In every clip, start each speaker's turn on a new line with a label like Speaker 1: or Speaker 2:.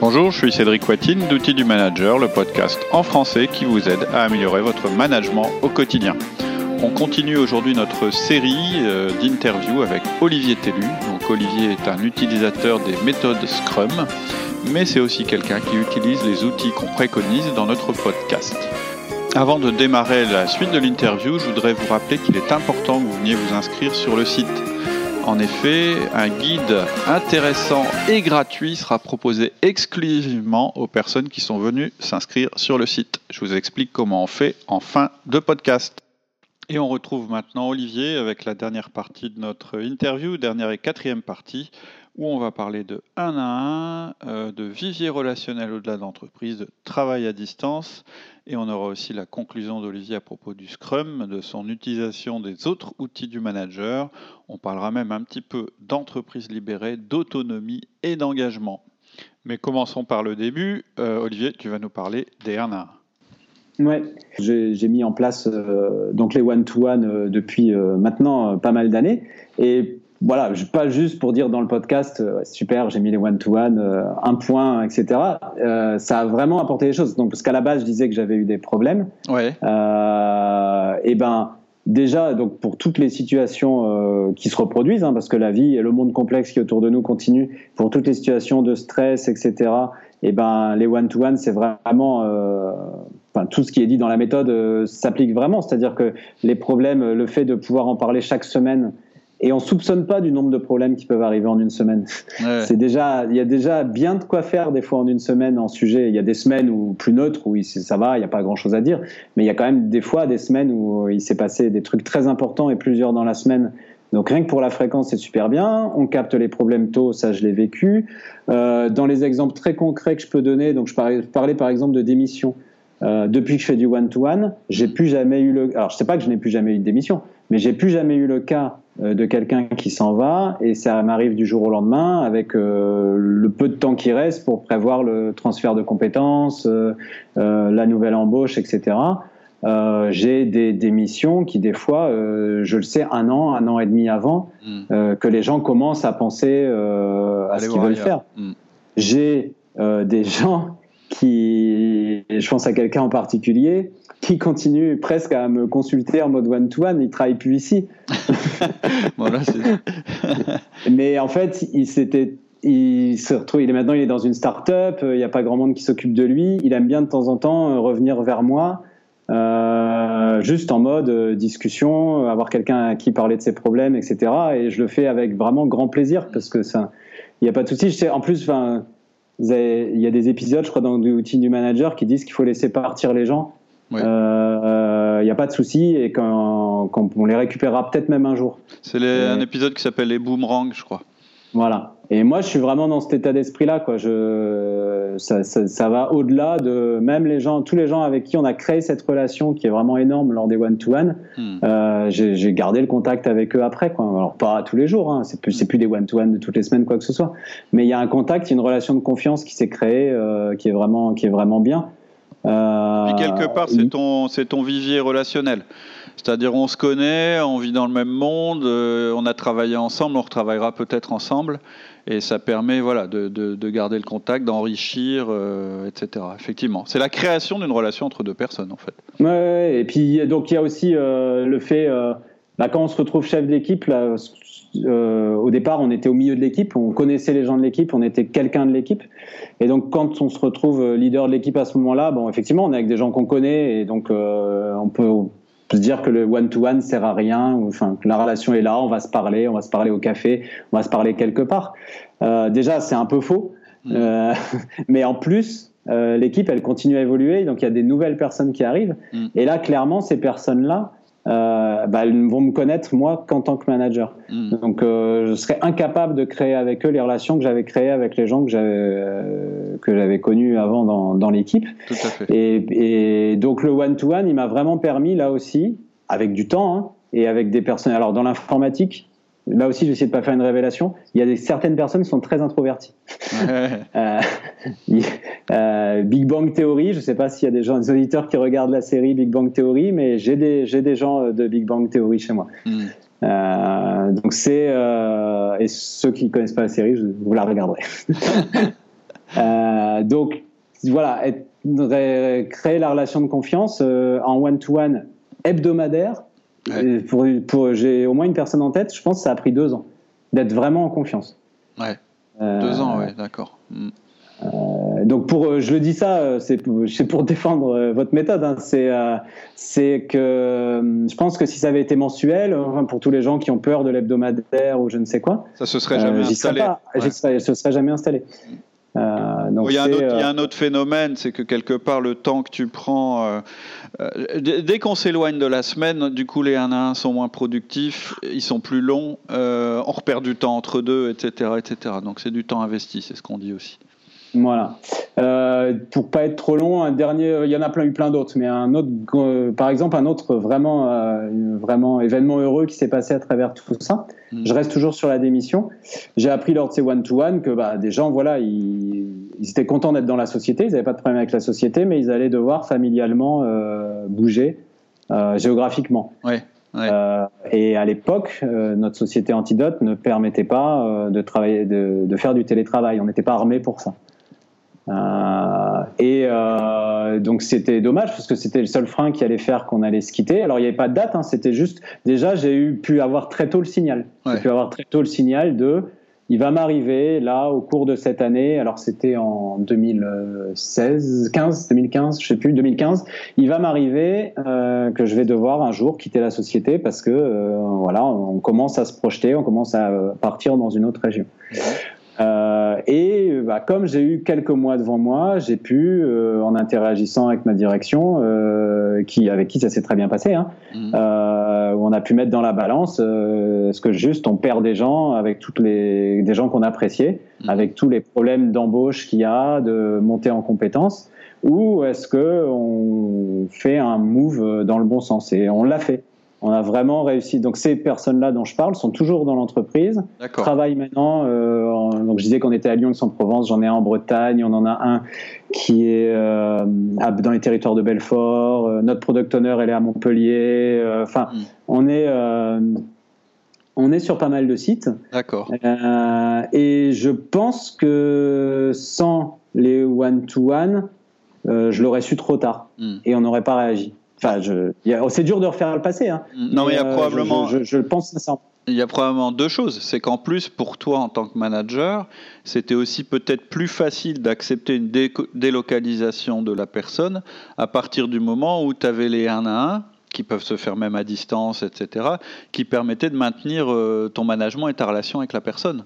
Speaker 1: Bonjour, je suis Cédric Watine d'Outils du Manager, le podcast en français qui vous aide à améliorer votre management au quotidien. On continue aujourd'hui notre série euh, d'interviews avec Olivier Tellu. Donc Olivier est un utilisateur des méthodes Scrum, mais c'est aussi quelqu'un qui utilise les outils qu'on préconise dans notre podcast. Avant de démarrer la suite de l'interview, je voudrais vous rappeler qu'il est important que vous veniez vous inscrire sur le site en effet, un guide intéressant et gratuit sera proposé exclusivement aux personnes qui sont venues s'inscrire sur le site. Je vous explique comment on fait en fin de podcast. Et on retrouve maintenant Olivier avec la dernière partie de notre interview, dernière et quatrième partie, où on va parler de 1 à 1, euh, de vivier relationnel au-delà de l'entreprise, de travail à distance, et on aura aussi la conclusion d'Olivier à propos du Scrum, de son utilisation des autres outils du manager. On parlera même un petit peu d'entreprise libérée, d'autonomie et d'engagement. Mais commençons par le début. Euh, Olivier, tu vas nous parler des 1 à
Speaker 2: 1. Ouais, j'ai mis en place euh, donc les one-to-one depuis maintenant pas mal d'années. Et voilà, pas juste pour dire dans le podcast, euh, super, j'ai mis les one-to-one, euh, un point, etc. Euh, ça a vraiment apporté des choses. Donc, parce qu'à la base, je disais que j'avais eu des problèmes.
Speaker 1: Ouais.
Speaker 2: et ben, déjà, donc pour toutes les situations qui se reproduisent, hein, parce que la vie et le monde complexe qui est autour de nous continue, pour toutes les situations de stress, etc. Et ben, les one-to-one, c'est vraiment, enfin, tout ce qui est dit dans la méthode s'applique vraiment. C'est-à-dire que les problèmes, le fait de pouvoir en parler chaque semaine et on soupçonne pas du nombre de problèmes qui peuvent arriver en une semaine. C'est déjà, il y a déjà bien de quoi faire des fois en une semaine en sujet. Il y a des semaines où plus neutres où ça va, il n'y a pas grand chose à dire, mais il y a quand même des fois des semaines où il s'est passé des trucs très importants et plusieurs dans la semaine. Donc rien que pour la fréquence, c'est super bien. On capte les problèmes tôt, ça je l'ai vécu. Euh, dans les exemples très concrets que je peux donner, donc je parlais, parlais par exemple de démission. Euh, depuis que je fais du one-to-one, j'ai plus jamais eu le. Alors je sais pas que je n'ai plus jamais eu de démission, mais j'ai plus jamais eu le cas euh, de quelqu'un qui s'en va et ça m'arrive du jour au lendemain avec euh, le peu de temps qui reste pour prévoir le transfert de compétences, euh, la nouvelle embauche, etc. j'ai des, des, missions qui des fois, je le sais un an, un an et demi avant, hmm. que les gens commencent à penser à ce qu'ils veulent faire. Hmm. J'ai des gens qui, je pense à quelqu'un en particulier, qui continue presque à me consulter en mode one-to-one. Il travaille plus ici. Mais en fait, il s'était il se retrouve, il est maintenant, il est dans une start-up, il n'y a pas grand monde qui s'occupe de lui. Il aime bien de temps en temps euh, revenir vers moi, euh, juste en mode euh, discussion, avoir quelqu'un à qui parler de ses problèmes, etc. Et je le fais avec vraiment grand plaisir parce que ça, il n'y a pas de souci. En plus, enfin, il y a des épisodes, je crois, dans l'outil du manager qui disent qu'il faut laisser partir les gens il n'y euh, a pas de souci et quand, on les récupérera peut-être même un jour.
Speaker 1: C'est un épisode qui s'appelle les boomerangs, je crois.
Speaker 2: Voilà. Et moi, je suis vraiment dans cet état d'esprit-là. Quoi. Je, ça, ça, va au-delà de même les gens, tous les gens avec qui on a créé cette relation qui est vraiment énorme lors des one-to-one. Hmm. Euh, j'ai gardé le contact avec eux après. Quoi. Alors pas tous les jours, hein. c'est plus, plus des one-to-one de toutes les semaines, quoi que ce soit. Mais il y a un contact, il y a une relation de confiance qui s'est créée, euh, qui est vraiment, qui est vraiment bien.
Speaker 1: Euh, quelque part, c'est ton, c'est ton vivier relationnel. C'est-à-dire, on se connaît, on vit dans le même monde, euh, on a travaillé ensemble, on retravaillera peut-être ensemble, et ça permet, voilà, de, de, garder le contact, d'enrichir, euh, etc. Effectivement, c'est la création d'une relation entre deux personnes, en fait.
Speaker 2: Ouais, et puis donc il y a aussi le fait, bah, quand on se retrouve chef d'équipe, là, euh, au départ, on était au milieu de l'équipe, on connaissait les gens de l'équipe, on était quelqu'un de l'équipe. Et donc, quand on se retrouve euh, leader de l'équipe à ce moment-là, bon, effectivement, on est avec des gens qu'on connaît, et donc euh, on peut se dire que le one-to-one sert à rien, enfin, que la relation est là, on va se parler, on va se parler au café, on va se parler quelque part. déjà, c'est un peu faux, mmh. mais en plus, l'équipe, elle continue à évoluer, donc il y a des nouvelles personnes qui arrivent. Mmh. Et là, clairement, ces personnes-là, euh, bah, ils vont me connaître moi qu'en tant que manager. Hmm. Donc euh, je serais incapable de créer avec eux les relations que j'avais créées avec les gens que j'avais euh, que j'avais connus avant dans, dans l'équipe. Et, et, donc le one to one, il m'a vraiment permis là aussi, avec du temps hein, et avec des personnes. Alors dans l'informatique, là aussi, je vais essayer de pas faire une révélation. Il y a des, certaines personnes qui sont très introverties. Euh, euh, Big Bang Theory, je ne sais pas s'il y a des gens, des auditeurs qui regardent la série Big Bang Theory, mais j'ai des, j'ai des gens de Big Bang Theory chez moi. Hmm. Euh, donc c'est et ceux qui connaissent pas la série, vous la regarderez. donc voilà, créer la relation de confiance en one-to-one hebdomadaire. Pour, pour, J'ai au moins une personne en tête, je pense que ça a pris deux ans d'être vraiment en confiance.
Speaker 1: Ouais. deux ans, ouais, d'accord. Hmm.
Speaker 2: Euh, donc pour, euh, je le dis ça, euh, c'est pour, défendre votre méthode. Hein. C'est que je pense que si ça avait été mensuel, enfin pour tous les gens qui ont peur de l'hebdomadaire ou je ne sais quoi,
Speaker 1: ça se serait jamais installé.
Speaker 2: Serais se serait jamais installé.
Speaker 1: Il, y a un autre, phénomène, c'est que quelque part le temps que tu prends, dès qu'on s'éloigne de la semaine, du coup les 1 à 1 sont moins productifs, ils sont plus longs, on repère du temps entre deux, etc., etc. Donc c'est du temps investi, c'est ce qu'on dit aussi.
Speaker 2: Voilà. Euh, pour pas être trop long, un dernier, il y en a plein eu plein d'autres, mais un autre, euh, par exemple, un autre vraiment, euh, vraiment événement heureux qui s'est passé à travers tout ça. Mm. Je reste toujours sur la démission. J'ai appris lors de ces one-to-one que bah, des gens, voilà, ils, étaient contents d'être dans la société, ils n'avaient pas de problème avec la société, mais ils allaient devoir familialement bouger géographiquement.
Speaker 1: Ouais.
Speaker 2: et à l'époque, notre société Antidote ne permettait pas de travailler, de, de, faire du télétravail. On n'était pas armé pour ça. Euh, et euh, donc c'était dommage parce que c'était le seul frein qui allait faire qu'on allait se quitter. Alors il n'y avait pas de date, hein, c'était juste déjà j'ai eu pu avoir très tôt le signal. J'ai pu avoir très tôt le signal de il va m'arriver là au cours de cette année. Alors c'était en 2016, 15, 2015, je sais plus, 2015. Il va m'arriver euh, que je vais devoir un jour quitter la société parce que voilà, on commence à se projeter, on commence à partir dans une autre région. Bah, comme j'ai eu quelques mois devant moi, j'ai pu, euh, en interagissant avec ma direction, euh, qui, avec qui ça s'est très bien passé, hein, mmh. on a pu mettre dans la balance ce que juste on perd des gens avec toutes les des gens qu'on appréciait, mmh. avec tous les problèmes d'embauche qu'il y a, de monter en compétences, ou est-ce que on fait un move dans le bon sens? Et on l'a fait. On a vraiment réussi. Donc ces personnes-là dont je parle sont toujours dans l'entreprise, travaillent maintenant. Euh, donc je disais qu'on était à Lyon, Aix-en-Provence. J'en ai un en Bretagne. On en a un qui est euh, dans les territoires de Belfort. Euh, notre product owner, elle est à Montpellier. Enfin, hmm. on est on est sur pas mal de sites.
Speaker 1: D'accord.
Speaker 2: et je pense que sans les one-to-one, je l'aurais su trop tard hmm. et on n'aurait pas réagi. Enfin, je, c'est dur de refaire le passé. Hein.
Speaker 1: Non, mais il y a euh, probablement.
Speaker 2: Je, je, pense ça.
Speaker 1: Il y a probablement deux choses. C'est qu'en plus, pour toi en tant que manager, c'était aussi peut-être plus facile d'accepter une délocalisation de la personne à partir du moment où tu avais les 1 à 1 qui peuvent se faire même à distance, etc., qui permettaient de maintenir euh, ton management et ta relation avec la personne.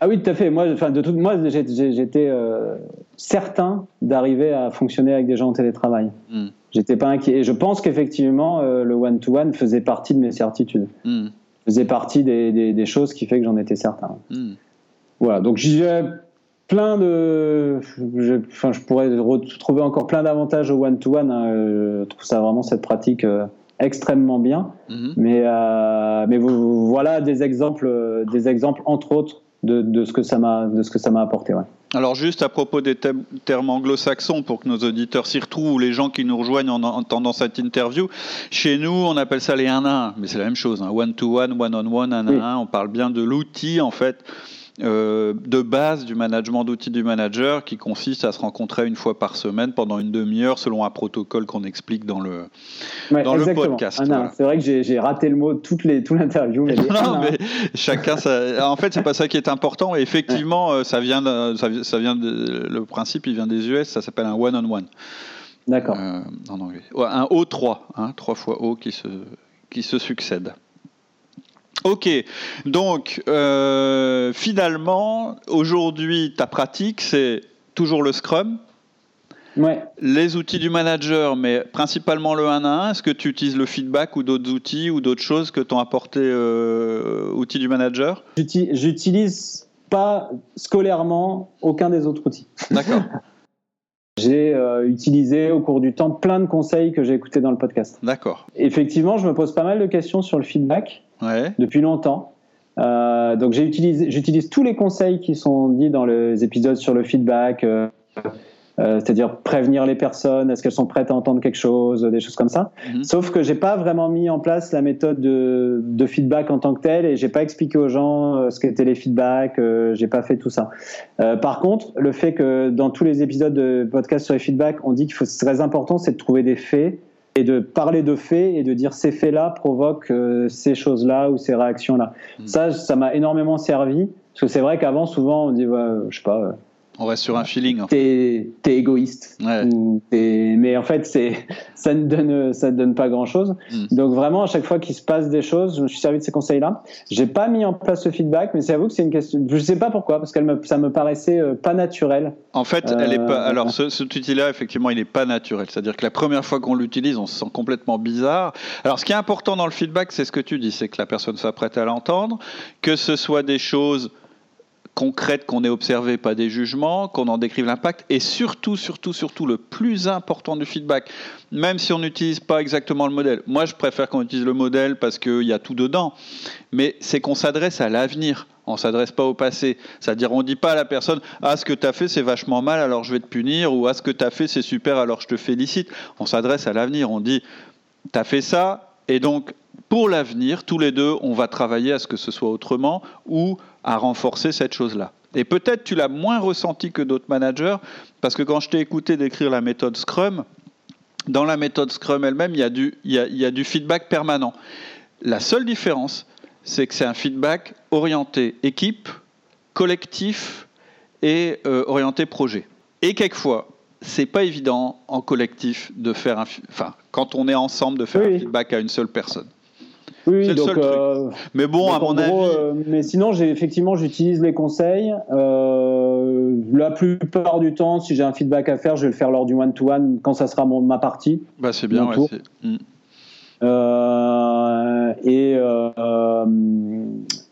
Speaker 2: Ah oui, tout à fait. Moi, enfin, de toute, moi, j'étais euh, certain d'arriver à fonctionner avec des gens en télétravail. Hmm. J'étais pas inquiet. Et je pense qu'effectivement, euh, le one-to-one faisait partie de mes certitudes. Hmm. Faisait partie des, des, choses qui fait que j'en étais certain. Hmm. Voilà. Donc j'ai plein de, je, enfin, je pourrais trouver encore plein d'avantages au one-to-one. Hein. Je trouve ça vraiment cette pratique euh, extrêmement bien. Mais, mais voilà des exemples, des exemples entre autres de, ce que ça m'a de ce que ça m'a apporté. Ouais.
Speaker 1: Alors juste à propos des termes anglo-saxons pour que nos auditeurs s'y retrouvent ou les gens qui nous rejoignent en entendant cette interview, chez nous on appelle ça les 1 à 1, mais c'est la même chose, hein. one to one, one on one, 1 à 1. On parle bien de l'outil en fait euh, de base du management d'outils du manager qui consiste à se rencontrer une fois par semaine pendant une demi-heure selon un protocole qu'on explique dans le, dans le podcast.
Speaker 2: C'est vrai que j'ai raté le mot toute l'interview. Mais
Speaker 1: non, mais chacun, ça, en fait, c'est pas ça qui est important. Et effectivement, euh, ça vient, ça, vient de, le principe, il vient des US, ça s'appelle un one-on-one.
Speaker 2: D'accord. Euh,
Speaker 1: en anglais. un O3, hein, trois fois O qui se, qui se succèdent. Ok, donc euh, finalement, aujourd'hui, ta pratique, c'est toujours le Scrum
Speaker 2: Ouais.
Speaker 1: Les outils du manager, mais principalement le 1 à 1. Est-ce que tu utilises le feedback ou d'autres outils ou d'autres choses que t'ont apporté euh, outils du manager?
Speaker 2: J'utilise pas scolairement aucun des autres outils.
Speaker 1: D'accord.
Speaker 2: j'ai euh, utilisé au cours du temps plein de conseils que j'ai écoutés dans le podcast.
Speaker 1: D'accord.
Speaker 2: Effectivement, je me pose pas mal de questions sur le feedback depuis longtemps. Euh, donc j'utilise tous les conseils qui sont dits dans les épisodes sur le feedback, euh, c'est-à-dire prévenir les personnes, est-ce qu'elles sont prêtes à entendre quelque chose, des choses comme ça. Mhm. Sauf que j'ai pas vraiment mis en place la méthode de, de feedback en tant que telle et j'ai pas expliqué aux gens ce qu'étaient les feedbacks, j'ai pas fait tout ça. par contre, le fait que dans tous les épisodes de podcast sur les feedbacks, on dit qu'il faut c'est très important, c'est de trouver des faits et de parler de faits et de dire ces faits-là provoquent euh, ces choses-là ou ces réactions-là. Hmm. Ça, ça m'a énormément servi parce que c'est vrai qu'avant, souvent, on dit, ouais, je sais pas,
Speaker 1: on reste sur un feeling.
Speaker 2: T'es es égoïste. mais en fait, c'est ça ne donne ça ne donne pas grand chose. Hmm. Donc vraiment, à chaque fois qu'il se passe des choses, je me suis servi de ces conseils-là. J'ai pas mis en place ce feedback, mais c'est à vous que c'est une question. Je sais pas pourquoi, parce que ça me paraissait euh, pas naturel.
Speaker 1: En fait, elle est pas. Euh, alors, ce, cet outil-là, effectivement, il n'est pas naturel. C'est-à-dire que la première fois qu'on l'utilise, on se sent complètement bizarre. Alors, ce qui est important dans le feedback, c'est ce que tu dis, c'est que la personne soit prête à l'entendre, que ce soit des choses concrètes qu'on ait observées, pas des jugements, qu'on en décrive l'impact, et surtout, surtout, surtout, le plus important du feedback, même si on n'utilise pas exactement le modèle. Moi, je préfère qu'on utilise le modèle parce qu'il y a tout dedans, mais c'est qu'on s'adresse à l'avenir. On s'adresse pas au passé. C'est-à-dire, on dit pas à la personne Ah, ce que tu as fait, c'est vachement mal, alors je vais te punir, ou Ah, ce que tu as fait, c'est super, alors je te félicite. On s'adresse à l'avenir. On dit Tu as fait ça, et donc, pour l'avenir, tous les deux, on va travailler à ce que ce soit autrement, ou à renforcer cette chose-là. Et peut-être tu l'as moins ressenti que d'autres managers, parce que quand je t'ai écouté décrire la méthode Scrum, dans la méthode Scrum elle-même, il y, a du, il, y a, du feedback permanent. La seule différence, c'est que c'est un feedback orienté équipe, collectif et euh, orienté projet. Et quelquefois, c'est pas évident en collectif de faire un, enfin, quand on est ensemble, de faire un feedback à une seule personne.
Speaker 2: Oui, donc, euh,
Speaker 1: mais bon, à mon avis. Euh,
Speaker 2: mais sinon, j'ai effectivement, j'utilise les conseils. Euh, la plupart du temps, si j'ai un feedback à faire, je vais le faire lors du one-to-one quand ça sera ma partie.
Speaker 1: Bah, c'est bien. Ouais.
Speaker 2: Et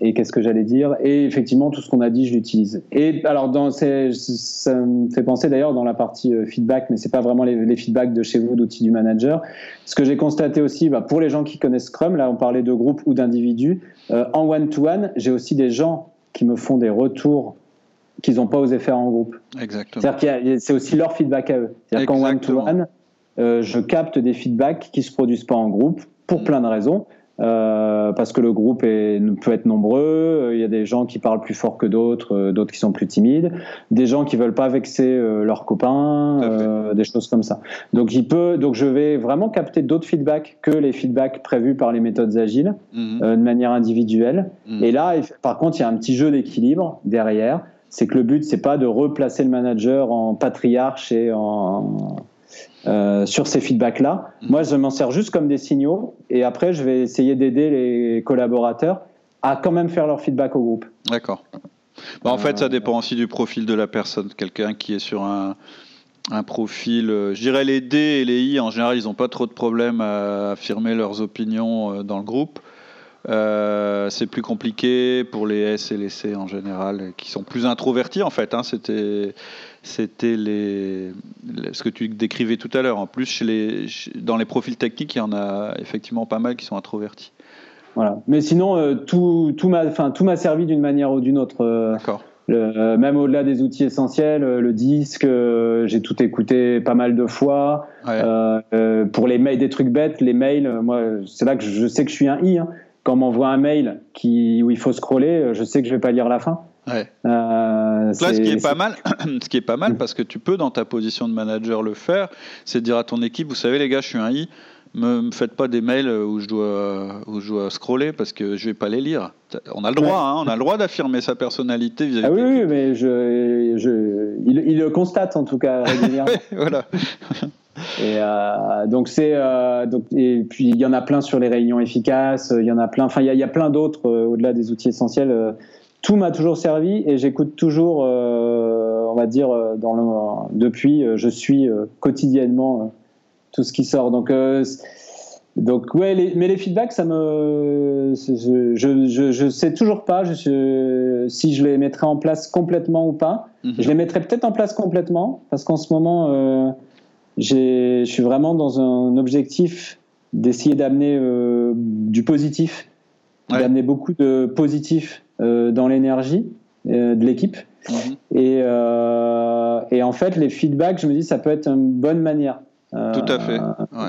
Speaker 2: et qu'est-ce que j'allais dire? Et effectivement, tout ce qu'on a dit, je l'utilise. Et alors, dans ces, ça me fait penser d'ailleurs dans la partie euh, feedback, mais c'est pas vraiment les, feedbacks de chez vous, d'outils du manager. Ce que j'ai constaté aussi, bah, pour les gens qui connaissent Scrum, là, on parlait de groupe ou d'individus. Euh, en one-to-one, j'ai aussi des gens qui me font des retours qu'ils n'ont pas osé faire en groupe.
Speaker 1: Exactement.
Speaker 2: C'est-à-dire que c'est aussi leur feedback à eux. C'est-à-dire qu'en one-to-one, euh, je capte des feedbacks qui se produisent pas en groupe pour mm. plein de raisons. Euh, parce que le groupe est, peut être nombreux. Euh, il y a des gens qui parlent plus fort que d'autres, d'autres qui sont plus timides, des gens qui veulent pas vexer leurs copains, des choses comme ça. Donc il peut, donc je vais vraiment capter d'autres feedbacks que les feedbacks prévus par les méthodes agiles, mhm. de manière individuelle. Mhm. Et là, par contre, il y a un petit jeu d'équilibre derrière. C'est que le but, c'est pas de replacer le manager en patriarche et en euh, sur ces feedbacks-là. Mhm. Moi, je m'en sers juste comme des signaux et après, je vais essayer d'aider les collaborateurs à quand même faire leur feedback au groupe.
Speaker 1: D'accord. Bah, en fait, ça euh, dépend aussi du profil de la personne. Quelqu'un qui est sur un, profil, euh, je dirais les D et les I, en général, ils n'ont pas trop de problèmes à affirmer leurs opinions dans le groupe. c'est plus compliqué pour les S et les C en général, qui sont plus introvertis en fait. Hein. C'était c'était les, ce que tu décrivais tout à l'heure. En plus, chez les, dans les profils techniques, il y en a effectivement pas mal qui sont introvertis.
Speaker 2: Voilà. Mais sinon, euh, tout, tout m'a, enfin, tout m'a servi d'une manière ou d'une autre.
Speaker 1: Euh, D'accord.
Speaker 2: Euh, même au-delà des outils essentiels, le disque, j'ai tout écouté pas mal de fois. pour les mails, des trucs bêtes, les mails, moi, c'est là que je sais que je suis un i. Hein. Quand on m'envoie un mail qui, où il faut scroller, je sais que je vais pas lire la fin.
Speaker 1: Ouais. Euh, Là, ce qui est pas mal, ce qui est pas mal, parce que tu peux dans ta position de manager le faire, c'est dire à ton équipe, vous savez les gars, je suis un i, me, me faites pas des mails où je dois où je dois scroller parce que je vais pas les lire. On a le droit, hein, on a le droit d'affirmer sa personnalité vis-à-vis.
Speaker 2: Ah oui, oui, mais je, je il, il, le constate en tout cas régulièrement.
Speaker 1: voilà.
Speaker 2: Et euh, donc c'est euh, donc et puis il y en a plein sur les réunions efficaces, il y en a plein. Enfin il y a, y a plein d'autres euh, au-delà des outils essentiels tout m'a toujours servi et j'écoute toujours, euh, on va dire, euh, dans le, depuis, euh, je suis quotidiennement tout ce qui sort. Donc, donc ouais, mais les feedbacks, ça me, je, je, je sais toujours pas je, si je les mettrai en place complètement ou pas. Mhm. Je les mettrai peut-être en place complètement parce qu'en ce moment, je suis vraiment dans un objectif d'essayer d'amener du positif, d'amener beaucoup de positif euh, dans l'énergie euh, de l'équipe. Mhm. Et, euh, et, en fait, les feedbacks, je me dis, ça peut être une bonne manière.
Speaker 1: Tout à fait.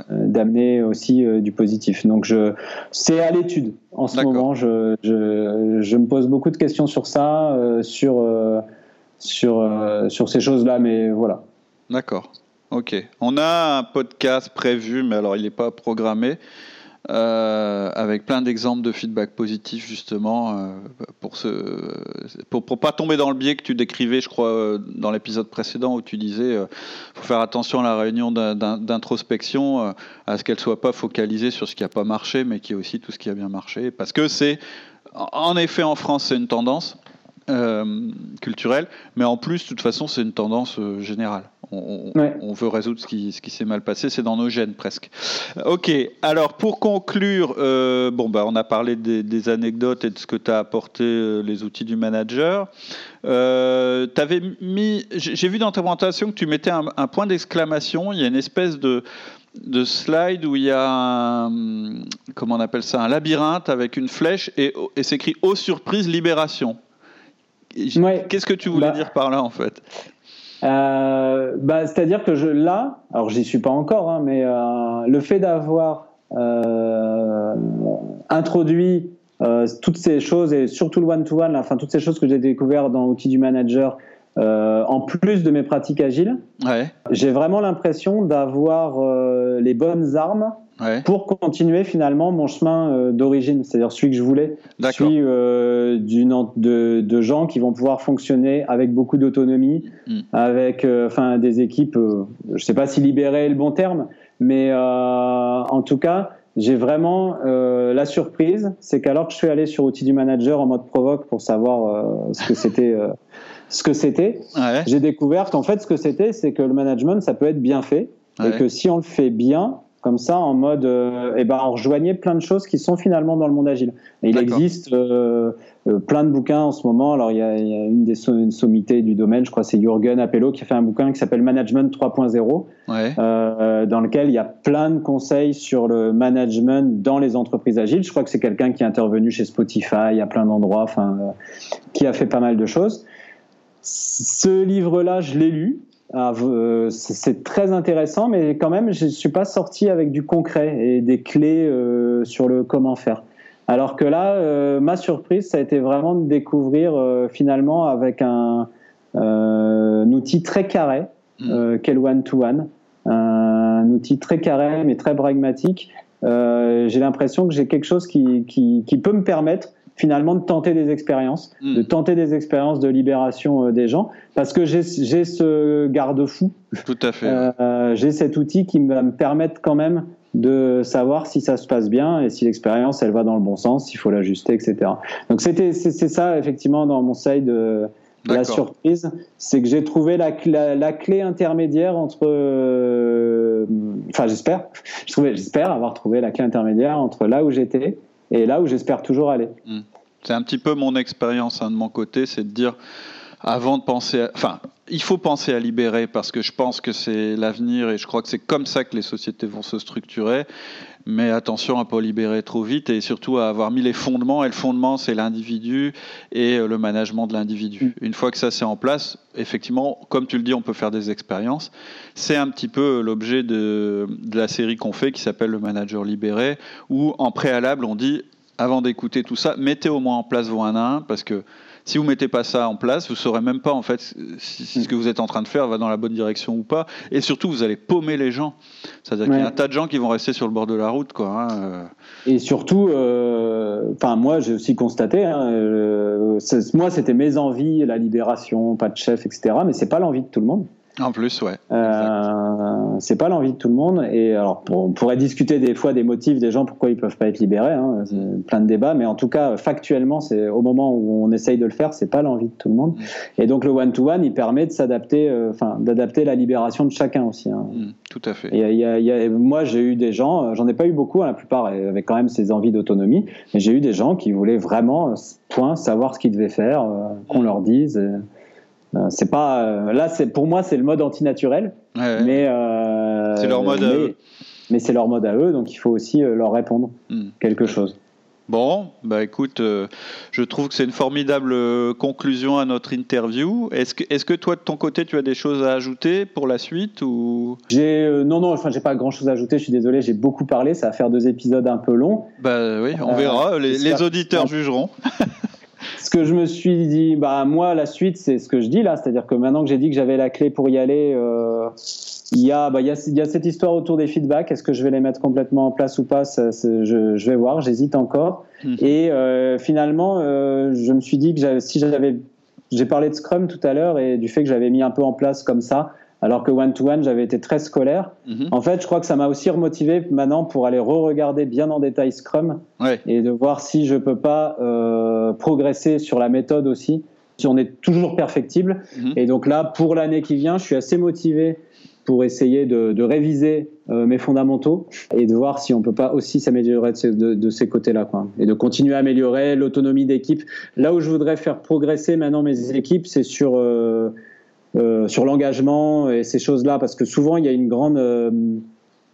Speaker 2: D'amener aussi du positif. Donc, je, c'est à l'étude en ce moment. Je, je, je, me pose beaucoup de questions sur ça, sur, sur, sur ces choses-là, mais voilà.
Speaker 1: D'accord. Ok. On a un podcast prévu, mais alors il n'est pas programmé. Euh, avec plein d'exemples de feedback positif justement euh, pour ce pour, pas tomber dans le biais que tu décrivais je crois euh, dans l'épisode précédent où tu disais euh, faut faire attention à la réunion d'introspection à ce qu'elle soit pas focalisée sur ce qui a pas marché mais qui est aussi tout ce qui a bien marché. Parce que c'est en effet en France c'est une tendance culturelle mais en plus de toute façon c'est une tendance générale on, veut résoudre ce qui, ce qui s'est mal passé, c'est dans nos gènes presque. Ok, alors pour conclure, euh, bon, bah, on a parlé des, anecdotes et de ce que tu as apporté euh, les outils du manager. Euh, mis, j'ai vu dans ta présentation que tu mettais un, point d'exclamation, il y a une espèce de, de slide où il y a un, comment on appelle ça, un labyrinthe avec une flèche et, et c'est écrit « Aux surprise, libération ». Qu'est-ce que tu voulais bah. dire par là en fait?
Speaker 2: Euh, bah, C'est-à-dire que je, là, alors j'y suis pas encore, hein, mais euh, le fait d'avoir euh, introduit toutes ces choses et surtout le one-to-one, enfin toutes ces choses que j'ai découvert dans l'outil du manager, en plus de mes pratiques agiles, ouais. j'ai vraiment l'impression d'avoir les bonnes armes pour continuer finalement mon chemin d'origine, c'est-à-dire celui que je voulais, celui euh, de, de, gens qui vont pouvoir fonctionner avec beaucoup d'autonomie, mm. avec euh, enfin des équipes, je ne sais pas si libérer est le bon terme, mais en tout cas, j'ai vraiment la surprise, c'est qu'alors que je suis allé sur outil du manager en mode provoque pour savoir ce que c'était. ce que c'était, j'ai découvert qu'en fait, ce que c'était, c'est que le management, ça peut être bien fait, et que si on le fait bien, comme ça en mode euh, eh ben on rejoignait plein de choses qui sont finalement dans le monde agile. il existe euh, euh, plein de bouquins en ce moment. Alors il y a, il y a une des sommités du domaine, je crois c'est Jürgen Appello qui a fait un bouquin qui s'appelle Management 3.0 ouais. euh, dans lequel il y a plein de conseils sur le management dans les entreprises agiles. Je crois que c'est quelqu'un qui est intervenu chez Spotify à plein d'endroits, enfin qui a fait pas mal de choses. Ce livre-là, je l'ai lu. Ah, euh, c'est très intéressant, mais quand même, je ne suis pas sorti avec du concret et des clés euh, sur le comment faire. Alors que là, euh, ma surprise, ça a été vraiment de découvrir finalement avec un, outil très carré, mmh. qu'est le one-to-one, un outil très carré mais très pragmatique. j'ai l'impression que j'ai quelque chose qui, qui, qui, peut me permettre finalement de tenter des expériences, hmm. de tenter des expériences de libération euh, des gens, parce que j'ai ce garde-fou.
Speaker 1: Tout à fait.
Speaker 2: Euh, j'ai cet outil qui va me permettre quand même de savoir si ça se passe bien et si l'expérience elle va dans le bon sens, s'il faut l'ajuster, etc. Donc c'était c'est ça effectivement dans mon side de la surprise, c'est que j'ai trouvé la, la, clé intermédiaire entre, euh, enfin j'espère, j'espère avoir trouvé la clé intermédiaire entre là où j'étais et là où j'espère toujours aller. Hmm.
Speaker 1: C'est un petit peu mon expérience hein, de mon côté, c'est de dire avant de penser, à, enfin, il faut penser à libérer parce que je pense que c'est l'avenir et je crois que c'est comme ça que les sociétés vont se structurer. Mais attention à pas libérer trop vite et surtout à avoir mis les fondements. Et le fondement, c'est l'individu et euh, le management de l'individu. Mm. Une fois que ça c'est en place, effectivement, comme tu le dis, on peut faire des expériences. C'est un petit peu l'objet de, de la série qu'on fait qui s'appelle le manager libéré, où en préalable on dit avant d'écouter tout ça, mettez au moins en place vos 1 à 1 parce que si vous mettez pas ça en place, vous saurez même pas en fait si, ce que vous êtes en train de faire va dans la bonne direction ou pas. Et surtout, vous allez paumer les gens. C'est-à-dire qu'il y a un tas de gens qui vont rester sur le bord de la route, quoi. Hein, euh.
Speaker 2: Et surtout, euh, enfin moi j'ai aussi constaté, hein, euh, moi c'était mes envies, la libération, pas de chef, etc. Mais c'est pas l'envie de tout le monde.
Speaker 1: En plus, ouais.
Speaker 2: Euh, c'est pas l'envie de tout le monde. Et alors, on pourrait discuter des fois des motifs des gens pourquoi ils peuvent pas être libérés. Hein, plein de débats, mais en tout cas, factuellement, c'est au moment où on essaye de le faire, c'est pas l'envie de tout le monde. Et donc, le one-to-one, il permet de s'adapter, euh, enfin, d'adapter la libération de chacun aussi. Hein.
Speaker 1: Mm, tout à fait.
Speaker 2: Et y a, y a, moi, j'ai eu des gens, euh, j'en ai pas eu beaucoup, hein, la plupart avec quand même ces envies d'autonomie, mais j'ai eu des gens qui voulaient vraiment, point, savoir ce qu'ils devaient faire, qu'on leur dise. Euh, c'est pas euh, là, c'est pour moi c'est le mode antinaturel, mais
Speaker 1: c'est leur mode.
Speaker 2: Mais, mais c'est leur mode à eux, donc il faut aussi leur répondre hmm. quelque chose.
Speaker 1: Bon, bah écoute, euh, je trouve que c'est une formidable euh, conclusion à notre interview. Est-ce que, est-ce que toi, de ton côté, tu as des choses à ajouter pour la suite ou?
Speaker 2: J'ai euh, non non, enfin j'ai pas grand chose à ajouter. Je suis désolé, j'ai beaucoup parlé. Ça va faire deux épisodes un peu longs.
Speaker 1: Bah oui, on verra. Les, les auditeurs jugeront.
Speaker 2: ce que je me suis dit, bah moi la suite c'est ce que je dis là, c'est-à-dire que maintenant que j'ai dit que j'avais la clé pour y aller, euh, il y a, bah, il y a, il y a cette histoire autour des feedbacks. Est-ce que je vais les mettre complètement en place ou pas ça, je, je, vais voir. J'hésite encore. Mmh. Et euh, finalement, euh, je me suis dit que si j'avais, j'ai parlé de Scrum tout à l'heure et du fait que j'avais mis un peu en place comme ça alors que One to One, j'avais été très scolaire. Mhm. En fait, je crois que ça m'a aussi remotivé maintenant pour aller re-regarder bien en détail Scrum et de voir si je peux pas euh, progresser sur la méthode aussi, si on est toujours perfectible. Mhm. Et donc là, pour l'année qui vient, je suis assez motivé pour essayer de, de réviser euh, mes fondamentaux et de voir si on peut pas aussi s'améliorer de, de, de, ces côtés-là, quoi. Et de continuer à améliorer l'autonomie d'équipe. Là où je voudrais faire progresser maintenant mes équipes, c'est sur euh, euh, sur l'engagement et ces choses-là, parce que souvent il y a une grande, euh,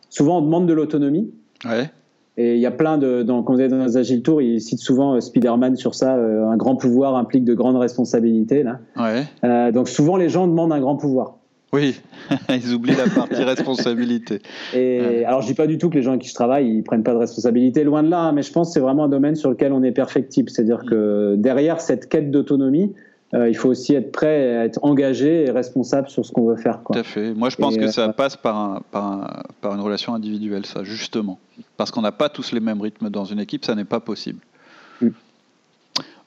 Speaker 2: souvent on demande de l'autonomie.
Speaker 1: Ouais.
Speaker 2: Et il y a plein de, dans, quand vous êtes dans les Agile Tour, ils citent souvent euh, Spider-Man sur ça, un grand pouvoir implique de grandes responsabilités. Là.
Speaker 1: Ouais.
Speaker 2: donc souvent les gens demandent un grand pouvoir.
Speaker 1: Oui, ils oublient la partie responsabilité.
Speaker 2: Et alors je dis pas du tout que les gens avec qui je travaille ils prennent pas de responsabilité, loin de là, hein, mais je pense que c'est vraiment un domaine sur lequel on est perfectible. C'est-à-dire mm. que derrière cette quête d'autonomie, euh, il faut aussi être prêt à être engagé et responsable sur ce qu'on veut faire. Quoi.
Speaker 1: Tout à fait. Moi, je pense que ça euh, passe par, un, par, un, par, une relation individuelle, ça, justement. Parce qu'on n'a pas tous les mêmes rythmes dans une équipe, ça n'est pas possible. Mm.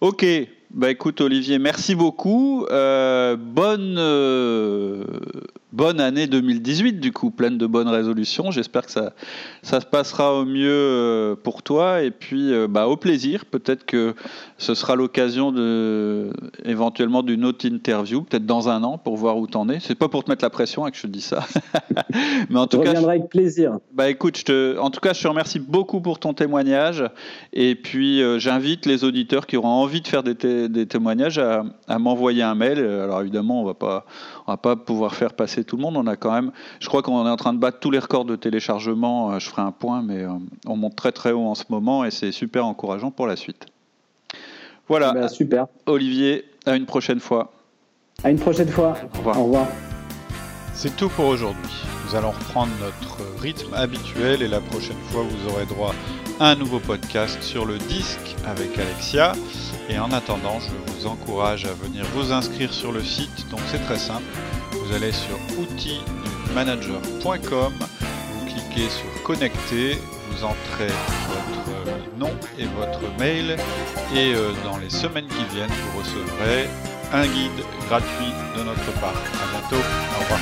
Speaker 1: Ok, bah écoute Olivier, merci beaucoup. Euh, bonne, bonne année 2018 du coup, pleine de bonnes résolutions. J'espère que ça, ça se passera au mieux euh, pour toi et puis bah, au plaisir. Peut-être que ce sera l'occasion de éventuellement d'une autre interview, peut-être dans un an pour voir où t'en es. C'est pas pour te mettre la pression hein, que je te dis ça,
Speaker 2: mais en tout je cas, avec plaisir.
Speaker 1: Bah écoute, je te, en tout cas, je te remercie beaucoup pour ton témoignage et puis j'invite les auditeurs qui auront envie de faire des des, témoignages à, m'envoyer un mail. Alors évidemment, on va pas, on va pas pouvoir faire passer tout le monde. On a quand même, je crois qu'on est en train de battre tous les records de téléchargement. Euh, je ferai un point, mais euh, on monte très très haut en ce moment et c'est super encourageant pour la suite. Voilà.
Speaker 2: Ben, super.
Speaker 1: Olivier, à une prochaine fois.
Speaker 2: À une prochaine fois.
Speaker 1: Au revoir.
Speaker 2: Au revoir.
Speaker 1: C'est tout pour aujourd'hui. Nous allons reprendre notre rythme habituel et la prochaine fois vous aurez droit à un nouveau podcast sur le disque avec Alexia. Et en attendant, je vous encourage à venir vous inscrire sur le site. Donc c'est très simple. Vous allez sur outildumanager.com, vous cliquez sur connecter, vous entrez votre nom et votre mail et euh, dans les semaines qui viennent, vous recevrez un guide gratuit de notre part. À bientôt. Au revoir.